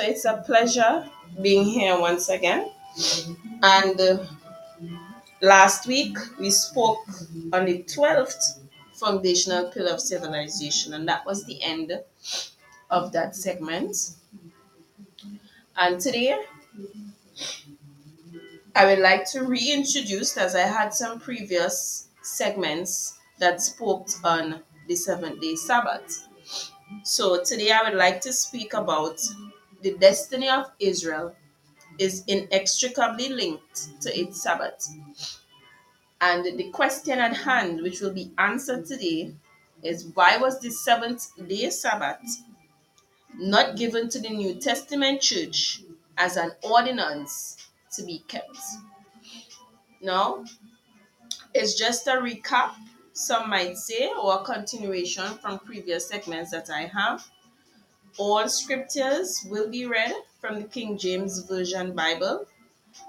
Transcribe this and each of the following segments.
So it's a pleasure being here once again. And uh, last week we spoke on the 12th foundational pillar of civilization, and that was the end of that segment. And today I would like to reintroduce, as I had some previous segments that spoke on the seventh day Sabbath. So today I would like to speak about the destiny of Israel is inextricably linked to its Sabbath. And the question at hand, which will be answered today, is why was the seventh day Sabbath not given to the New Testament church as an ordinance to be kept? Now, it's just a recap, some might say, or a continuation from previous segments that I have. All scriptures will be read from the King James Version Bible.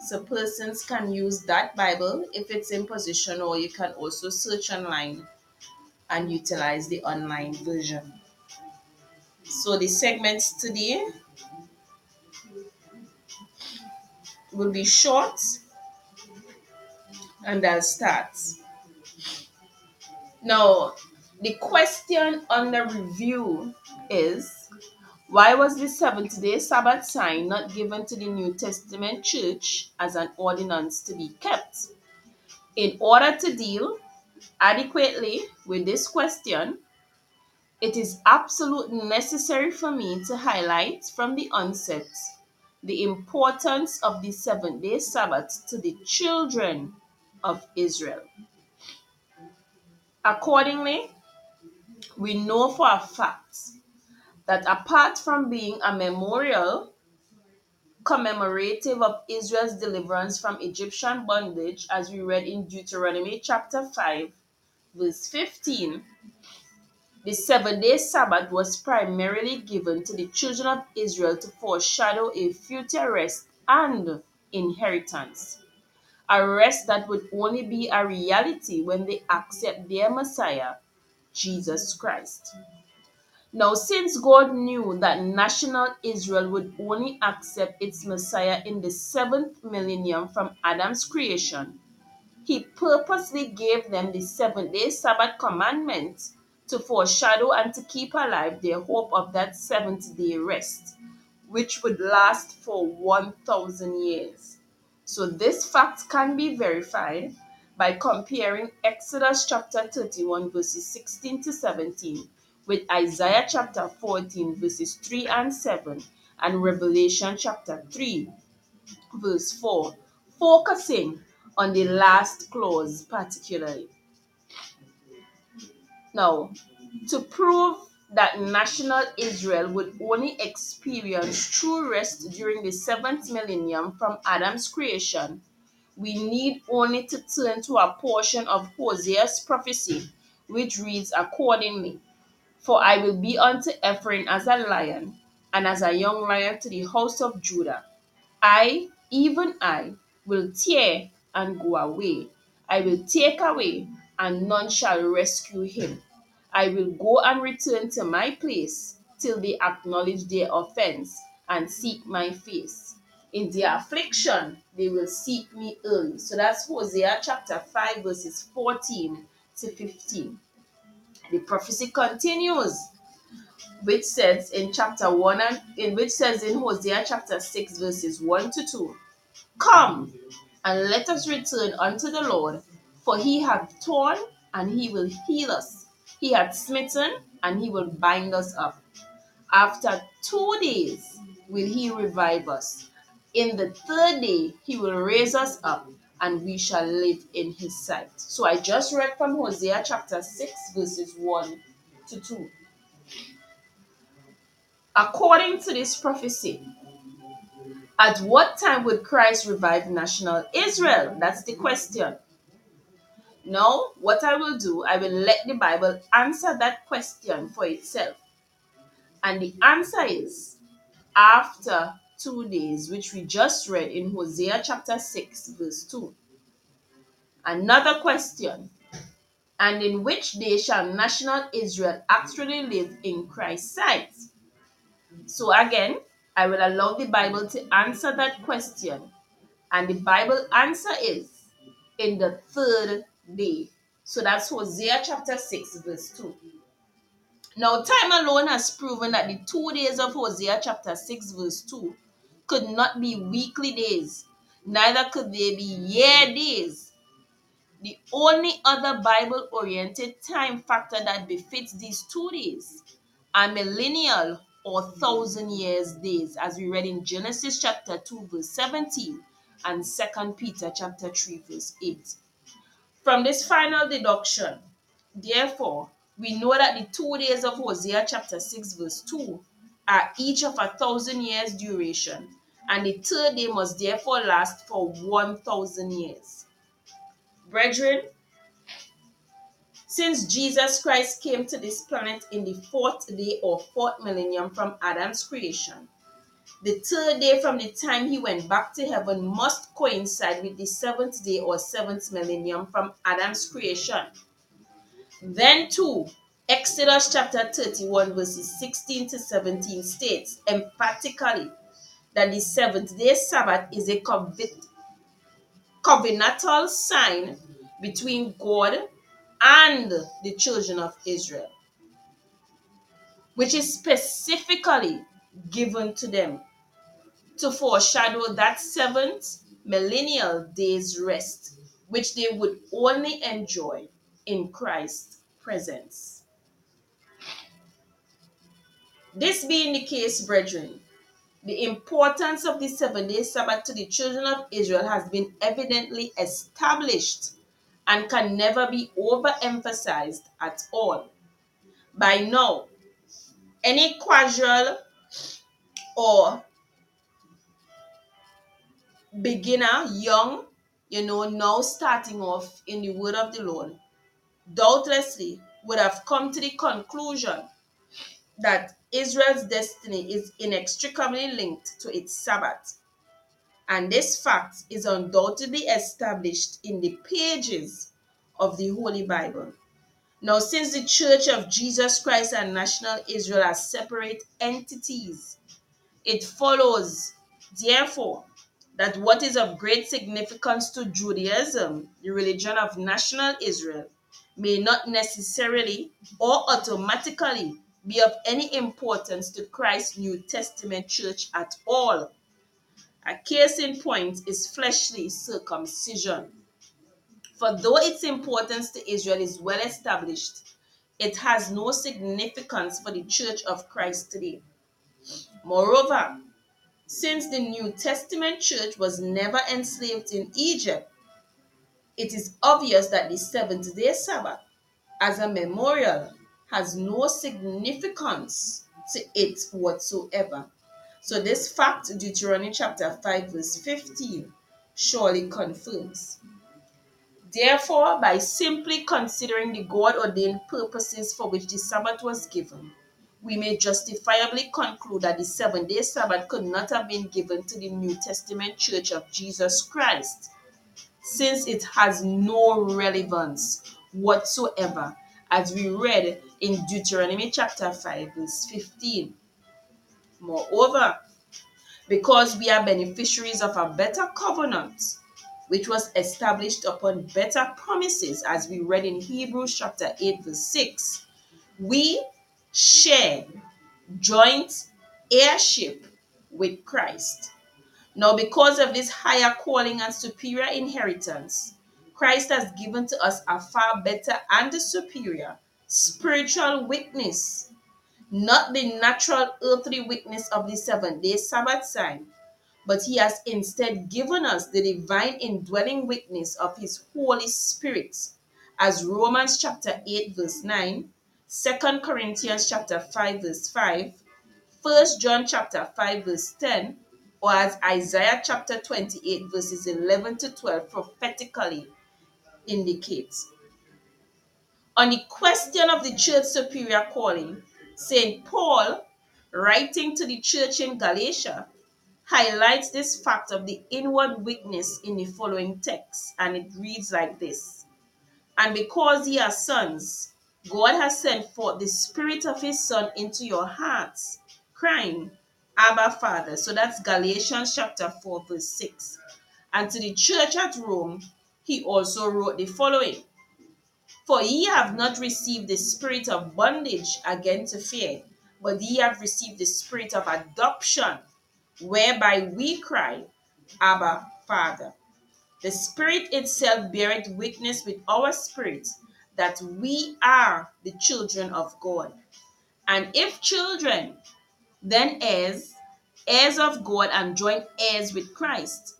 So persons can use that Bible if it's in position, or you can also search online and utilize the online version. So the segments today will be short and I'll start. Now, the question under review is why was the seventh day Sabbath sign not given to the New Testament church as an ordinance to be kept? In order to deal adequately with this question, it is absolutely necessary for me to highlight from the onset the importance of the seventh day Sabbath to the children of Israel. Accordingly, we know for a fact that apart from being a memorial commemorative of Israel's deliverance from Egyptian bondage, as we read in Deuteronomy chapter 5, verse 15, the seven day Sabbath was primarily given to the children of Israel to foreshadow a future rest and inheritance. A rest that would only be a reality when they accept their Messiah, Jesus Christ. Now, since God knew that national Israel would only accept its Messiah in the seventh millennium from Adam's creation, he purposely gave them the seventh day Sabbath commandment to foreshadow and to keep alive their hope of that seventh day rest, which would last for 1,000 years. So, this fact can be verified by comparing Exodus chapter 31, verses 16 to 17, with Isaiah chapter 14, verses 3 and 7, and Revelation chapter 3, verse 4, focusing on the last clause particularly. Now, to prove that national Israel would only experience true rest during the seventh millennium from Adam's creation, we need only to turn to a portion of Hosea's prophecy, which reads accordingly For I will be unto Ephraim as a lion, and as a young lion to the house of Judah. I, even I, will tear and go away. I will take away, and none shall rescue him. I will go and return to my place till they acknowledge their offense and seek my face. In their affliction, they will seek me early. So that's Hosea chapter 5, verses 14 to 15. The prophecy continues, which says in chapter 1 and in which says in Hosea chapter 6, verses 1 to 2. Come and let us return unto the Lord, for he hath torn and he will heal us. He hath smitten and he will bind us up. After two days will he revive us. In the third day he will raise us up and we shall live in his sight. So I just read from Hosea chapter 6, verses 1 to 2. According to this prophecy, at what time would Christ revive national Israel? That's the question. Now, what I will do, I will let the Bible answer that question for itself. And the answer is after two days, which we just read in Hosea chapter 6, verse 2. Another question. And in which day shall national Israel actually live in Christ's sight? So again, I will allow the Bible to answer that question. And the Bible answer is in the third day. So that's Hosea chapter 6, verse 2. Now, time alone has proven that the two days of Hosea chapter 6, verse 2 could not be weekly days, neither could they be year days. The only other Bible oriented time factor that befits these two days are millennial or thousand years days, as we read in Genesis chapter 2, verse 17 and 2 Peter chapter 3, verse 8. From this final deduction, therefore, we know that the two days of Hosea chapter 6, verse 2 are each of a thousand years duration, and the third day must therefore last for 1,000 years. Brethren, since Jesus Christ came to this planet in the fourth day or fourth millennium from Adam's creation, the third day from the time he went back to heaven must coincide with the seventh day or seventh millennium from Adam's creation. Then, too, Exodus chapter 31, verses 16 to 17 states emphatically that the seventh day Sabbath is a covenantal sign between God and the children of Israel, which is specifically given to them to foreshadow that seventh millennial day's rest, which they would only enjoy in Christ's presence. This being the case, brethren, the importance of the seven day Sabbath to the children of Israel has been evidently established and can never be overemphasized at all. By now, any casual or beginner, young, you know, now starting off in the word of the Lord, doubtlessly would have come to the conclusion that Israel's destiny is inextricably linked to its Sabbath. And this fact is undoubtedly established in the pages of the Holy Bible. Now, since the Church of Jesus Christ and National Israel are separate entities, it follows, therefore, that what is of great significance to Judaism, the religion of national Israel, may not necessarily or automatically be of any importance to Christ's New Testament church at all. A case in point is fleshly circumcision. For though its importance to Israel is well established, it has no significance for the church of Christ today. Moreover, since the New Testament church was never enslaved in Egypt, it is obvious that the seventh day Sabbath, as a memorial, has no significance to it whatsoever. So, this fact, Deuteronomy chapter 5, verse 15, surely confirms. Therefore, by simply considering the God ordained purposes for which the Sabbath was given, we may justifiably conclude that the seven day Sabbath could not have been given to the New Testament Church of Jesus Christ, since it has no relevance whatsoever, as we read in Deuteronomy chapter 5, verse 15. Moreover, because we are beneficiaries of a better covenant, which was established upon better promises, as we read in Hebrews chapter 8, verse 6, we share joint heirship with Christ. Now, because of this higher calling and superior inheritance, Christ has given to us a far better and superior spiritual witness, not the natural earthly witness of the seventh day Sabbath sign, but he has instead given us the divine indwelling witness of his Holy Spirit, as Romans chapter 8, verse 9, 2 Corinthians chapter 5, verse 5, 1 John chapter 5, verse 10, or as Isaiah chapter 28, verses 11 to 12 prophetically indicates. On the question of the church superior calling, St. Paul, writing to the church in Galatia, highlights this fact of the inward weakness in the following text, and it reads like this And because ye are sons, God has sent forth the Spirit of His Son into your hearts, crying, Abba, Father. So that's Galatians chapter 4, verse 6. And to the church at Rome, he also wrote the following For ye have not received the spirit of bondage again to fear, but ye have received the spirit of adoption, whereby we cry, Abba, Father. The Spirit itself beareth witness with our spirit that we are the children of God. And if children, then heirs, heirs of God, and joint heirs with Christ.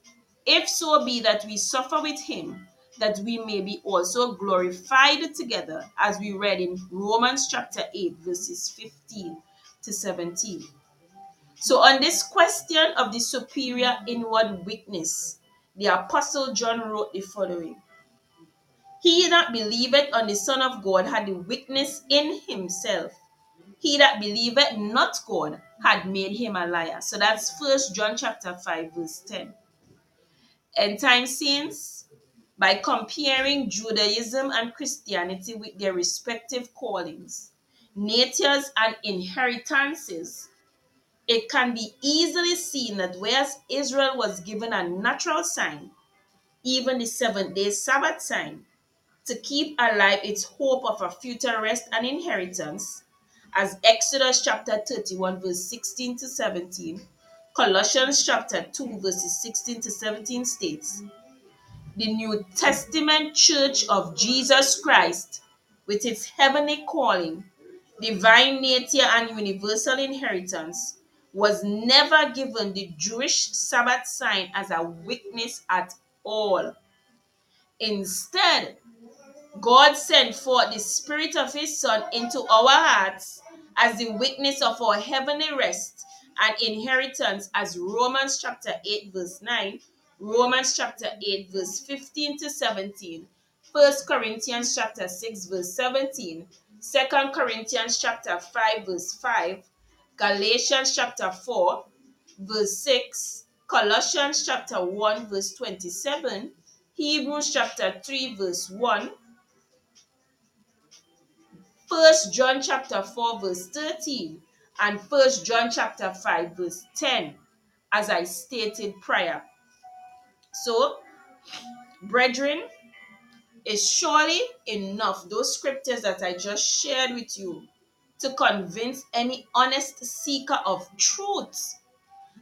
If so be that we suffer with him, that we may be also glorified together, as we read in Romans chapter 8, verses 15 to 17. So, on this question of the superior inward witness, the Apostle John wrote the following He that believeth on the Son of God had the witness in himself. He that believeth not God had made him a liar. So that's First John chapter 5, verse 10. End time saints, by comparing Judaism and Christianity with their respective callings, natures, and inheritances, it can be easily seen that whereas Israel was given a natural sign, even the seventh day Sabbath sign, to keep alive its hope of a future rest and inheritance, as Exodus chapter 31, verse 16 to 17, Colossians chapter 2, verses 16 to 17 states, the New Testament Church of Jesus Christ, with its heavenly calling, divine nature, and universal inheritance, was never given the Jewish Sabbath sign as a witness at all. Instead, God sent forth the Spirit of His Son into our hearts as the witness of our heavenly rest and inheritance, as Romans chapter 8, verse 9, Romans chapter 8, verse 15 to 17, 1 Corinthians chapter 6, verse 17, 2 Corinthians chapter 5, verse 5, Galatians chapter 4, verse 6, Colossians chapter 1, verse 27, Hebrews chapter 3, verse 1, 1 John chapter 4, verse 13, and 1 John chapter 5, verse 10, as I stated prior. So, brethren, is surely enough, those scriptures that I just shared with you, to convince any honest seeker of truth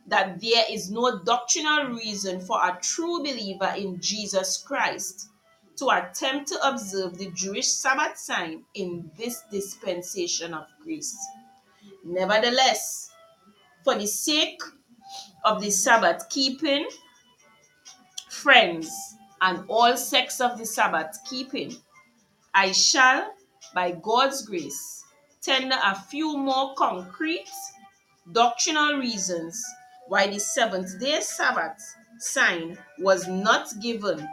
that there is no doctrinal reason for a true believer in Jesus Christ to attempt to observe the Jewish Sabbath sign in this dispensation of grace. Nevertheless, for the sake of the Sabbath keeping, friends, and all sects of the Sabbath keeping, I shall, by God's grace, tender a few more concrete doctrinal reasons why the seventh day Sabbath sign was not given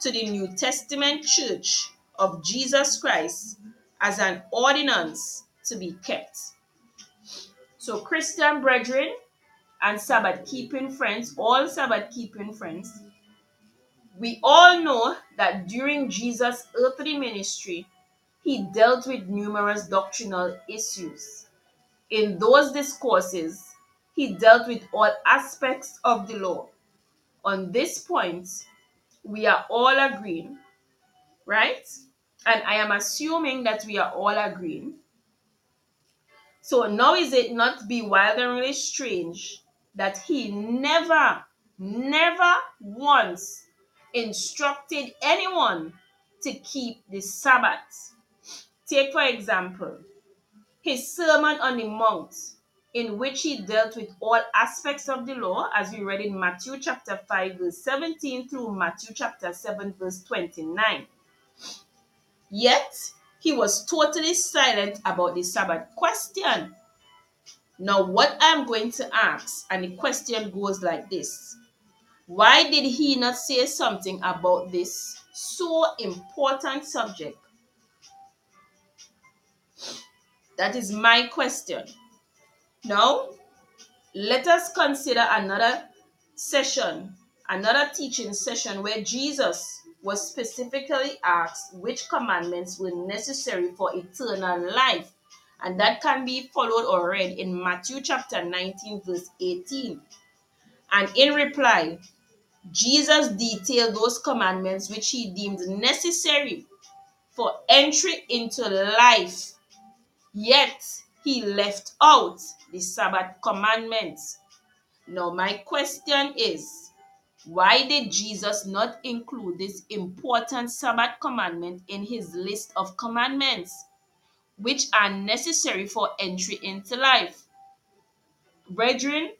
to the New Testament church of Jesus Christ as an ordinance to be kept. So, Christian brethren and Sabbath keeping friends, all Sabbath keeping friends, we all know that during Jesus' earthly ministry, he dealt with numerous doctrinal issues. In those discourses, he dealt with all aspects of the law. On this point, we are all agreeing, right? And I am assuming that we are all agreeing. So now is it not bewilderingly strange that he never, never once instructed anyone to keep the Sabbath? Take, for example, his Sermon on the Mount, in which he dealt with all aspects of the law, as we read in Matthew chapter 5, verse 17 through Matthew chapter 7, verse 29. Yet, he was totally silent about the Sabbath question. Now, what I'm going to ask, and the question goes like this Why did he not say something about this so important subject? That is my question. Now, let us consider another session, another teaching session where Jesus was specifically asked which commandments were necessary for eternal life. And that can be followed or read in Matthew chapter 19, verse 18. And in reply, Jesus detailed those commandments which he deemed necessary for entry into life, yet he left out the Sabbath commandments. Now, my question is why did Jesus not include this important Sabbath commandment in his list of commandments, which are necessary for entry into life? Brethren,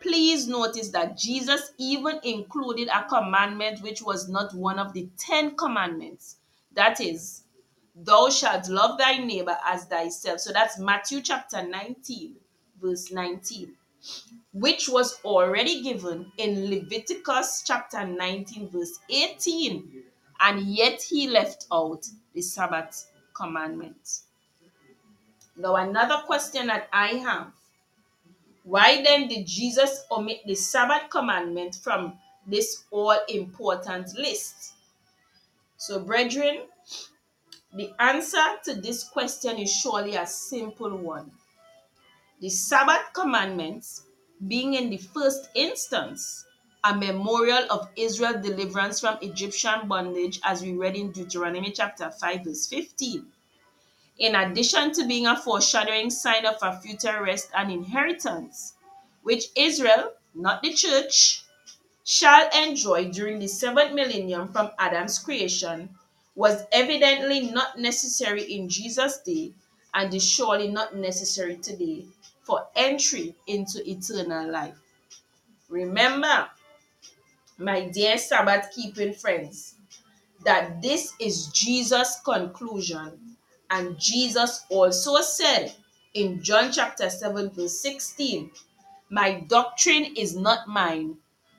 please notice that Jesus even included a commandment which was not one of the Ten Commandments. That is, thou shalt love thy neighbor as thyself. So that's Matthew chapter 19, verse 19 which was already given in Leviticus chapter 19, verse 18, and yet he left out the Sabbath commandment. Now, another question that I have why then did Jesus omit the Sabbath commandment from this all important list? So, brethren, the answer to this question is surely a simple one. The Sabbath commandments being in the first instance a memorial of Israel's deliverance from Egyptian bondage, as we read in Deuteronomy chapter 5, verse 15. In addition to being a foreshadowing sign of a future rest and inheritance, which Israel, not the church, shall enjoy during the seventh millennium from Adam's creation, was evidently not necessary in Jesus' day and is surely not necessary today for entry into eternal life. Remember, my dear Sabbath keeping friends, that this is Jesus' conclusion. And Jesus also said in John chapter 7, verse 16, My doctrine is not mine,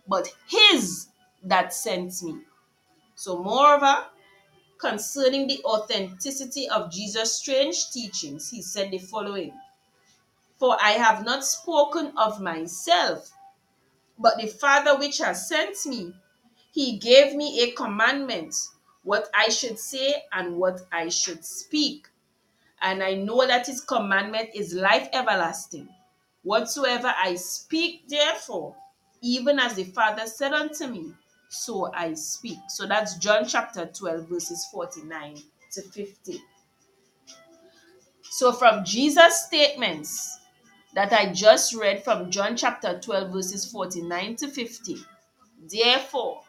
but his that sent me. So, moreover, concerning the authenticity of Jesus' strange teachings, he said the following For I have not spoken of myself, but the Father which has sent me, he gave me a commandment, what I should say and what I should speak. And I know that his commandment is life everlasting. Whatsoever I speak, therefore, even as the Father said unto me, so I speak. So that's John chapter 12, verses 49 to 50. So, from Jesus' statements, that I just read from John chapter 12, verses 49 to 50. Therefore,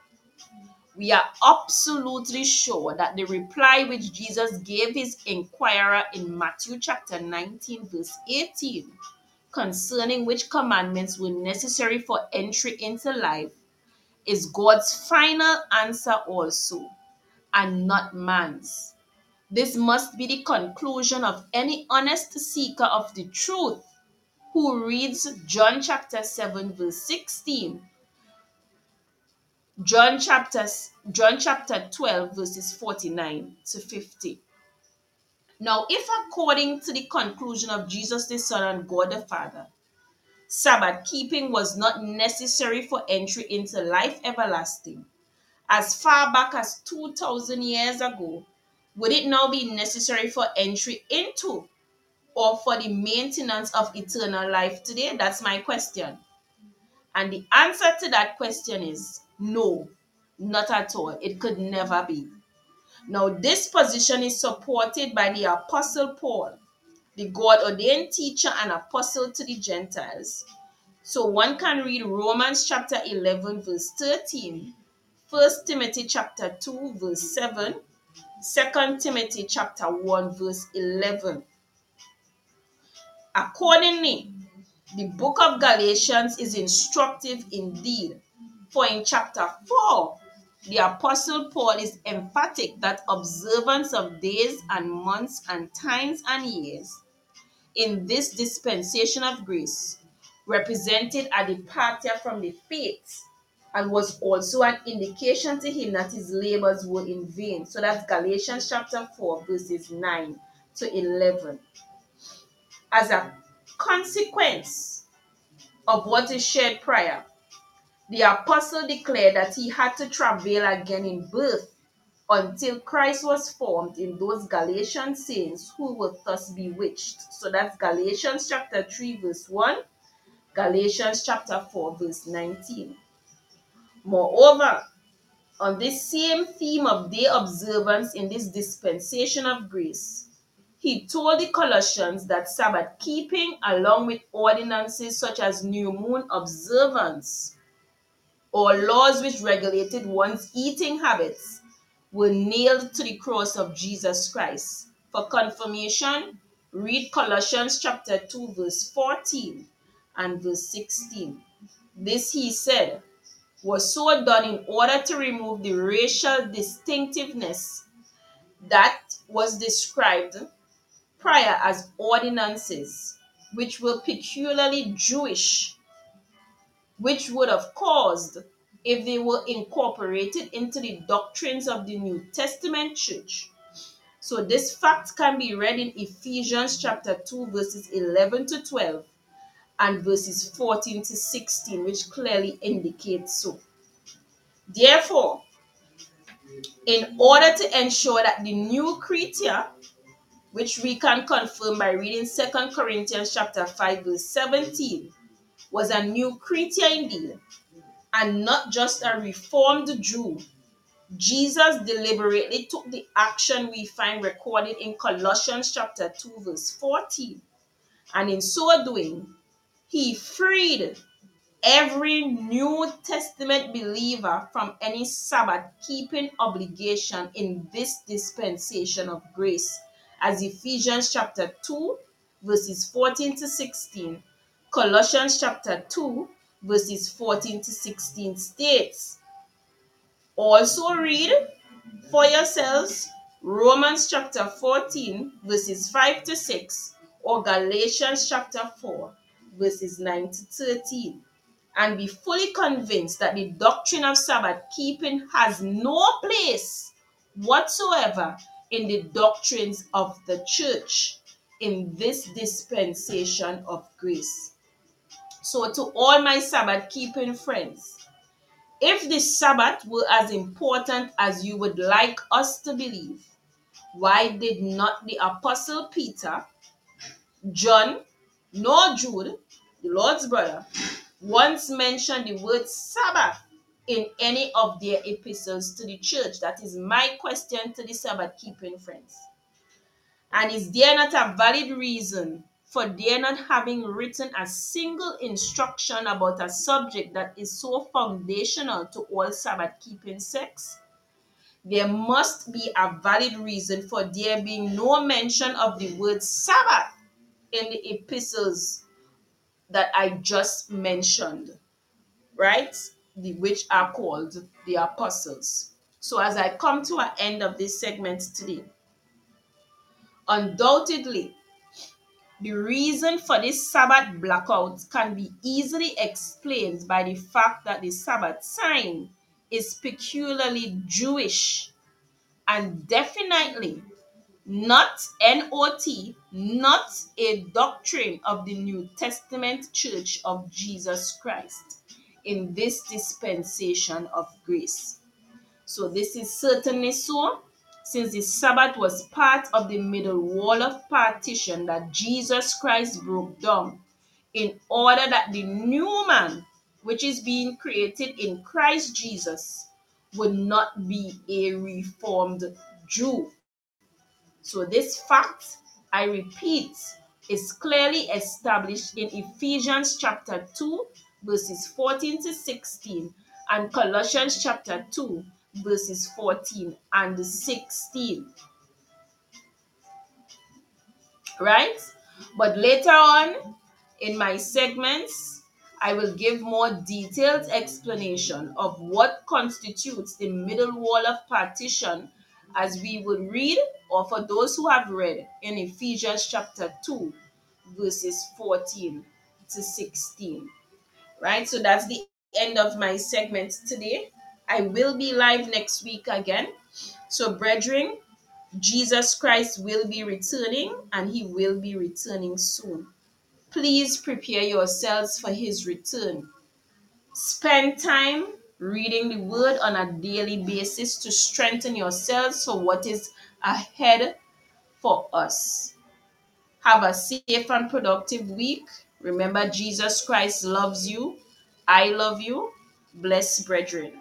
we are absolutely sure that the reply which Jesus gave his inquirer in Matthew chapter 19, verse 18, concerning which commandments were necessary for entry into life, is God's final answer also, and not man's. This must be the conclusion of any honest seeker of the truth who reads John chapter 7, verse 16, John chapter John chapter 12 verses 49 to 50. Now, if according to the conclusion of Jesus the Son and God the Father, Sabbath keeping was not necessary for entry into life everlasting, as far back as 2000 years ago, would it now be necessary for entry into or for the maintenance of eternal life today? That's my question. And the answer to that question is no, not at all. It could never be. Now, this position is supported by the Apostle Paul, the God ordained teacher and apostle to the Gentiles. So one can read Romans chapter 11, verse 13, 1 Timothy chapter 2, verse 7, 2 Timothy chapter 1, verse 11. Accordingly, the book of Galatians is instructive indeed, for in chapter 4, the Apostle Paul is emphatic that observance of days and months and times and years in this dispensation of grace represented a departure from the faith and was also an indication to him that his labors were in vain. So that's Galatians chapter 4, verses 9 to 11. As a consequence of what is shared prior, the apostle declared that he had to travail again in birth until Christ was formed in those Galatian saints who were thus bewitched. So that's Galatians chapter 3, verse 1, Galatians chapter 4, verse 19. Moreover, on this same theme of day observance in this dispensation of grace, he told the Colossians that Sabbath keeping, along with ordinances such as new moon observance, or laws which regulated one's eating habits were nailed to the cross of Jesus Christ. For confirmation, read Colossians chapter 2, verse 14 and verse 16. This, he said, was so done in order to remove the racial distinctiveness that was described prior as ordinances, which were peculiarly Jewish which would have caused if they were incorporated into the doctrines of the New Testament church. So this fact can be read in Ephesians chapter 2 verses 11 to 12 and verses 14 to 16 which clearly indicates so. Therefore, in order to ensure that the new creature which we can confirm by reading Second Corinthians chapter 5 verse 17 was a new creature indeed, and not just a reformed Jew. Jesus deliberately took the action we find recorded in Colossians chapter 2, verse 14. And in so doing, he freed every New Testament believer from any Sabbath keeping obligation in this dispensation of grace, as Ephesians chapter 2, verses 14 to 16 Colossians chapter 2, verses 14 to 16 states. Also read for yourselves Romans chapter 14, verses 5 to 6, or Galatians chapter 4, verses 9 to 13, and be fully convinced that the doctrine of Sabbath keeping has no place whatsoever in the doctrines of the church in this dispensation of grace. So, to all my Sabbath keeping friends, if the Sabbath were as important as you would like us to believe, why did not the Apostle Peter, John, nor Jude, the Lord's brother, once mention the word Sabbath in any of their epistles to the church? That is my question to the Sabbath keeping friends. And is there not a valid reason for their not having written a single instruction about a subject that is so foundational to all Sabbath keeping sects? There must be a valid reason for there being no mention of the word Sabbath in the epistles that I just mentioned, right? The, which are called the apostles. So, as I come to an end of this segment today, undoubtedly, the reason for this Sabbath blackout can be easily explained by the fact that the Sabbath sign is peculiarly Jewish and definitely not NOT, not a doctrine of the New Testament Church of Jesus Christ in this dispensation of grace. So, this is certainly so, since the Sabbath was part of the middle wall of partition that Jesus Christ broke down in order that the new man, which is being created in Christ Jesus, would not be a reformed Jew. So, this fact, I repeat, is clearly established in Ephesians chapter 2, verses 14 to 16, and Colossians chapter 2, verses 14 and 16. Right? But later on in my segments, I will give more detailed explanation of what constitutes the middle wall of partition as we will read, or for those who have read, in Ephesians chapter 2, verses 14 to 16. Right? So that's the end of my segment today. I will be live next week again. So, brethren, Jesus Christ will be returning and he will be returning soon. Please prepare yourselves for his return. Spend time reading the word on a daily basis to strengthen yourselves for what is ahead for us. Have a safe and productive week. Remember, Jesus Christ loves you. I love you. Bless brethren.